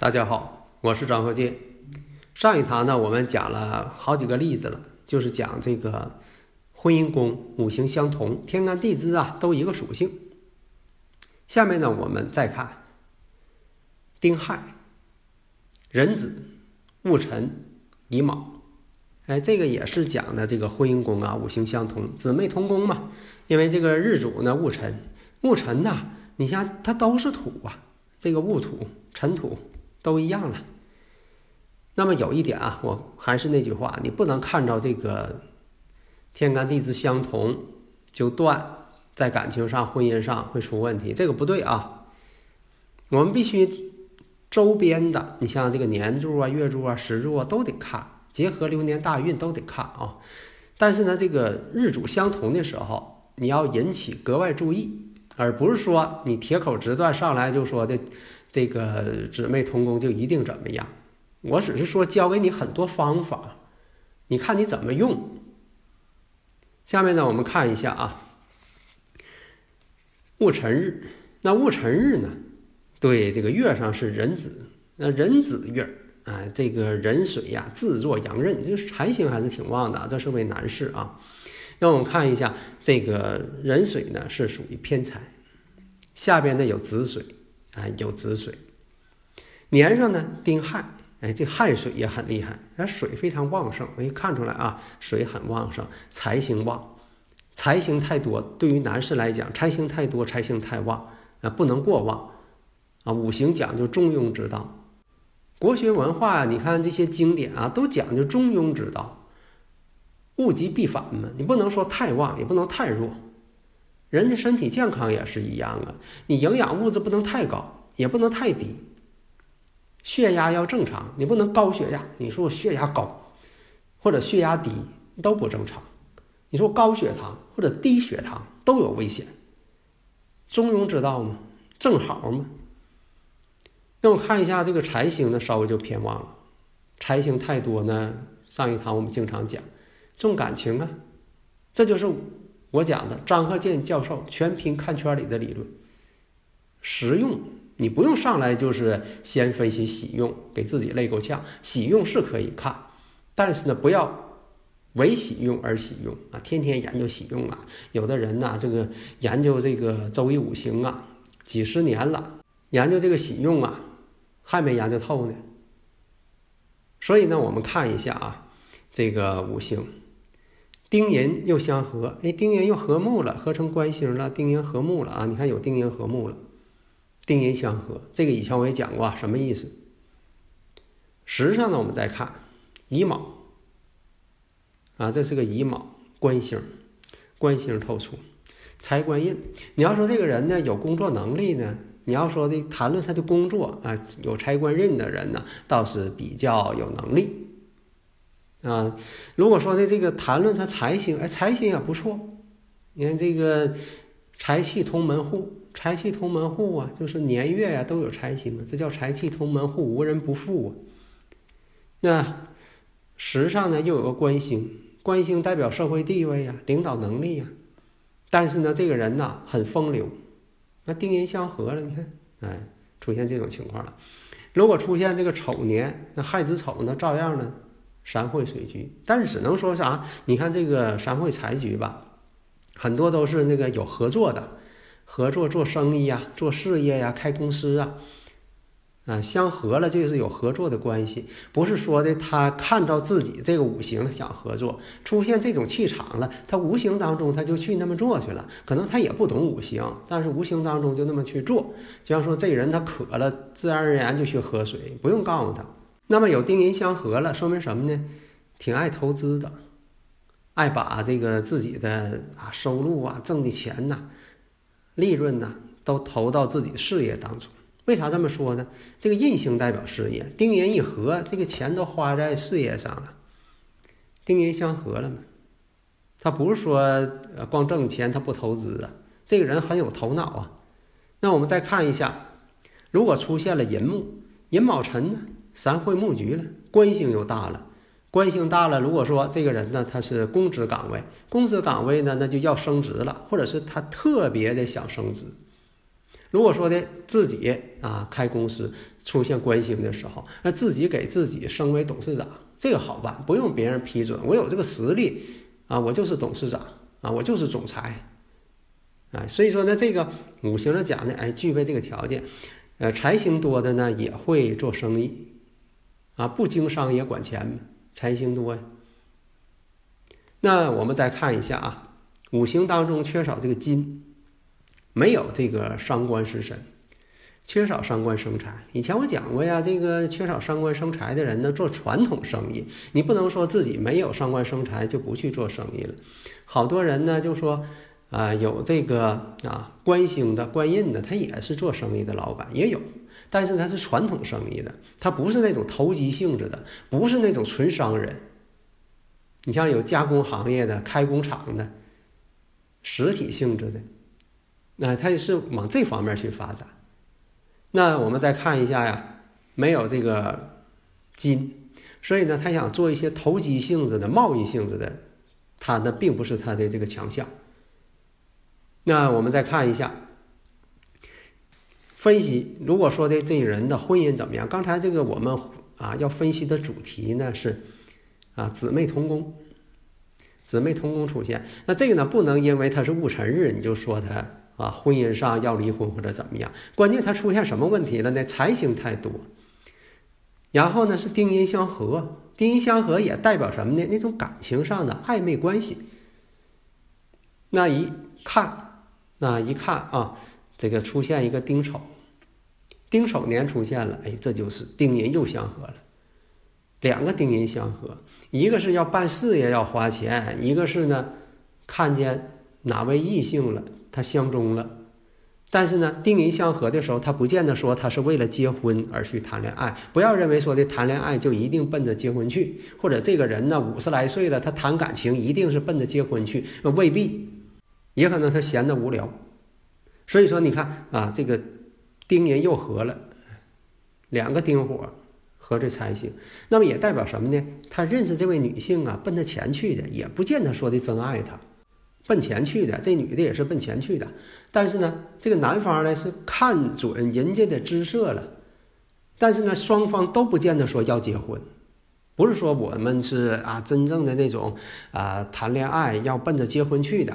大家好，我是张鹤剑。上一堂呢，我们讲了好几个例子了，就是讲这个婚姻宫五行相同，天干地支啊都一个属性。下面呢，我们再看丁亥、壬子、戊辰、乙卯。哎，这个也是讲的这个婚姻宫啊，五行相同，姊妹同宫嘛。因为这个日主呢，戊辰，戊辰呐，你像它都是土啊，这个戊土、辰土。都一样了。那么有一点啊，我还是那句话，你不能看着这个天干地支相同就断，在感情上、婚姻上会出问题，这个不对啊。我们必须周边的，你像这个年柱啊、月柱啊、时柱啊都得看，结合流年大运都得看啊。但是呢，这个日主相同的时候，你要引起格外注意，而不是说你铁口直断上来就说的。这个姊妹同工就一定怎么样？我只是说教给你很多方法，你看你怎么用。下面呢，我们看一下啊，戊辰日。那戊辰日呢，对这个月上是壬子，那壬子月啊，这个壬水呀，自作阳刃，这个财星还是挺旺的，这是位男士啊。那我们看一下这个壬水呢，是属于偏财，下边呢有子水。哎，有子水，年上呢丁亥，哎，这亥水也很厉害，那水非常旺盛，我一看出来啊，水很旺盛，财星旺，财星太多，对于男士来讲，财星太多，财星太旺啊，不能过旺啊。五行讲究中庸之道，国学文化，你看这些经典啊，都讲究中庸之道，物极必反嘛，你不能说太旺，也不能太弱。人的身体健康也是一样啊，你营养物质不能太高，也不能太低。血压要正常，你不能高血压。你说我血压高，或者血压低都不正常。你说高血糖或者低血糖都有危险。中庸之道嘛，正好嘛。那我看一下这个财星呢，稍微就偏旺了。财星太多呢，上一堂我们经常讲重感情啊，这就是。我讲的张鹤剑教授全凭看圈里的理论，实用你不用上来就是先分析喜用，给自己累够呛。喜用是可以看，但是呢，不要为喜用而喜用啊！天天研究喜用啊！有的人呢，这个研究这个周易五行啊，几十年了，研究这个喜用啊，还没研究透呢。所以呢，我们看一下啊，这个五行。丁寅又相合，哎，丁寅又和睦了，合成官星了。丁寅和睦了啊！你看有丁寅和睦了，丁寅相合，这个以前我也讲过啊，什么意思？实际上呢，我们再看乙卯啊，这是个乙卯官星，官星透出财官印。你要说这个人呢有工作能力呢，你要说的谈论他的工作啊，有财官印的人呢，倒是比较有能力。啊，如果说的这个谈论他财星，哎，财星也不错。你看这个财气通门户，财气通门户啊，就是年月呀都有财星，这叫财气通门户，无人不富啊。那时上呢又有个官星，官星代表社会地位呀、领导能力呀。但是呢，这个人呐很风流，那丁寅相合了，你看，哎，出现这种情况了。如果出现这个丑年，那亥子丑呢，照样呢。山会水局，但是只能说啥？你看这个山会财局吧，很多都是那个有合作的，合作做生意呀，做事业呀，开公司啊，啊，相合了就是有合作的关系，不是说的他看到自己这个五行想合作，出现这种气场了，他无形当中他就去那么做去了，可能他也不懂五行，但是无形当中就那么去做，就像说这人他渴了，自然而然就去喝水，不用告诉他。那么有丁寅相合了，说明什么呢？挺爱投资的，爱把这个自己的啊收入啊挣的钱呐、利润呐都投到自己事业当中。为啥这么说呢？这个印星代表事业，丁寅一合，这个钱都花在事业上了。丁寅相合了嘛？他不是说光挣钱，他不投资啊。这个人很有头脑啊。那我们再看一下，如果出现了寅木、寅卯辰呢，三会木局了，官星又大了。官星大了，如果说这个人呢，他是公职岗位，公职岗位呢，那就要升职了，或者是他特别的想升职。如果说的自己啊开公司出现官星的时候，那自己给自己升为董事长，这个好办，不用别人批准，我有这个实力啊，我就是董事长啊，我就是总裁，啊，所以说呢，这个五行的讲呢，哎，具备这个条件，呃，财星多的呢也会做生意，啊，不经商也管钱，财星多呀。那我们再看一下啊，五行当中缺少这个金。没有这个伤官食神，缺少伤官生财。以前我讲过呀，这个缺少伤官生财的人呢，做传统生意，你不能说自己没有伤官生财就不去做生意了。好多人呢就说啊，有这个啊官星的、官印的，他也是做生意的老板，也有，但是他是传统生意的，他不是那种投机性质的，不是那种纯商人。你像有加工行业的、开工厂的、实体性质的。那他是往这方面去发展。那我们再看一下呀，没有这个金，所以呢，他想做一些投机性质的、贸易性质的，他呢并不是他的这个强项。那我们再看一下，分析，如果说的这人的婚姻怎么样？刚才这个我们啊要分析的主题呢是啊姊妹同宫，姊妹同宫出现，那这个呢不能因为他是戊辰日你就说他。啊，婚姻上要离婚或者怎么样？关键他出现什么问题了呢？财星太多，然后呢是丁阴相合，丁阴相合也代表什么呢？那种感情上的暧昧关系。那一看，那一看啊，这个出现一个丁丑，丁丑年出现了，哎，这就是丁寅又相合了，两个丁寅相合，一个是要办事业要花钱，一个是呢看见哪位异性了。他相中了，但是呢，丁寅相合的时候，他不见得说他是为了结婚而去谈恋爱。不要认为说的谈恋爱就一定奔着结婚去，或者这个人呢五十来岁了，他谈感情一定是奔着结婚去，未必，也可能他闲得无聊。所以说，你看啊，这个丁寅又合了，两个丁火合这财星，那么也代表什么呢？他认识这位女性啊，奔着钱去的，也不见得说的真爱她。奔钱去的，这女的也是奔钱去的，但是呢，这个男方呢是看准人家的姿色了，但是呢，双方都不见得说要结婚，不是说我们是啊真正的那种啊谈恋爱要奔着结婚去的，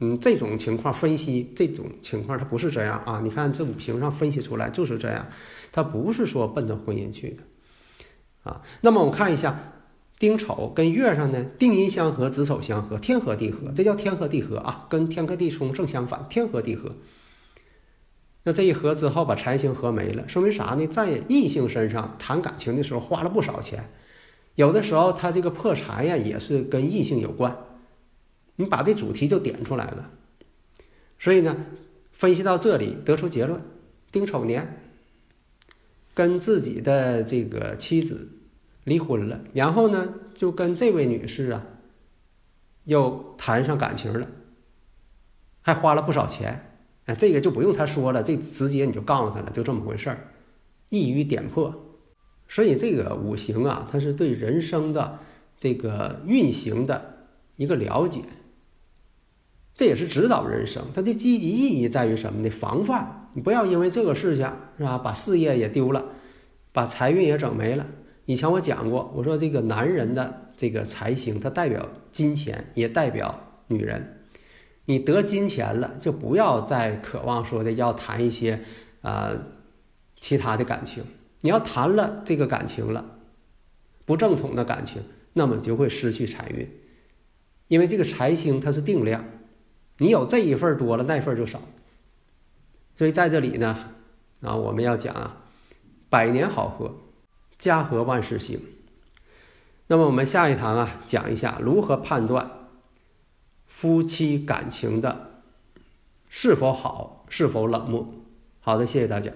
嗯，这种情况分析这种情况它不是这样啊，你看这五行上分析出来就是这样，它不是说奔着婚姻去的，啊，那么我们看一下。丁丑跟月上呢，丁寅相合，子丑相合，天合地合，这叫天合地合啊，跟天克地冲正相反，天合地合。那这一合之后，把财星合没了，说明啥呢？在异性身上谈感情的时候花了不少钱，有的时候他这个破财呀，也是跟异性有关。你把这主题就点出来了，所以呢，分析到这里得出结论：丁丑年跟自己的这个妻子。离婚了，然后呢，就跟这位女士啊，又谈上感情了，还花了不少钱，哎，这个就不用他说了，这直接你就告诉他了，就这么回事儿，一语点破。所以这个五行啊，它是对人生的这个运行的一个了解，这也是指导人生。它的积极意义在于什么呢？防范你不要因为这个事情是吧，把事业也丢了，把财运也整没了。以前我讲过，我说这个男人的这个财星，它代表金钱，也代表女人。你得金钱了，就不要再渴望说的要谈一些啊其他的感情。你要谈了这个感情了，不正统的感情，那么就会失去财运，因为这个财星它是定量，你有这一份多了，那份就少。所以在这里呢，啊，我们要讲啊，百年好合。家和万事兴。那么我们下一堂啊，讲一下如何判断夫妻感情的是否好，是否冷漠。好的，谢谢大家。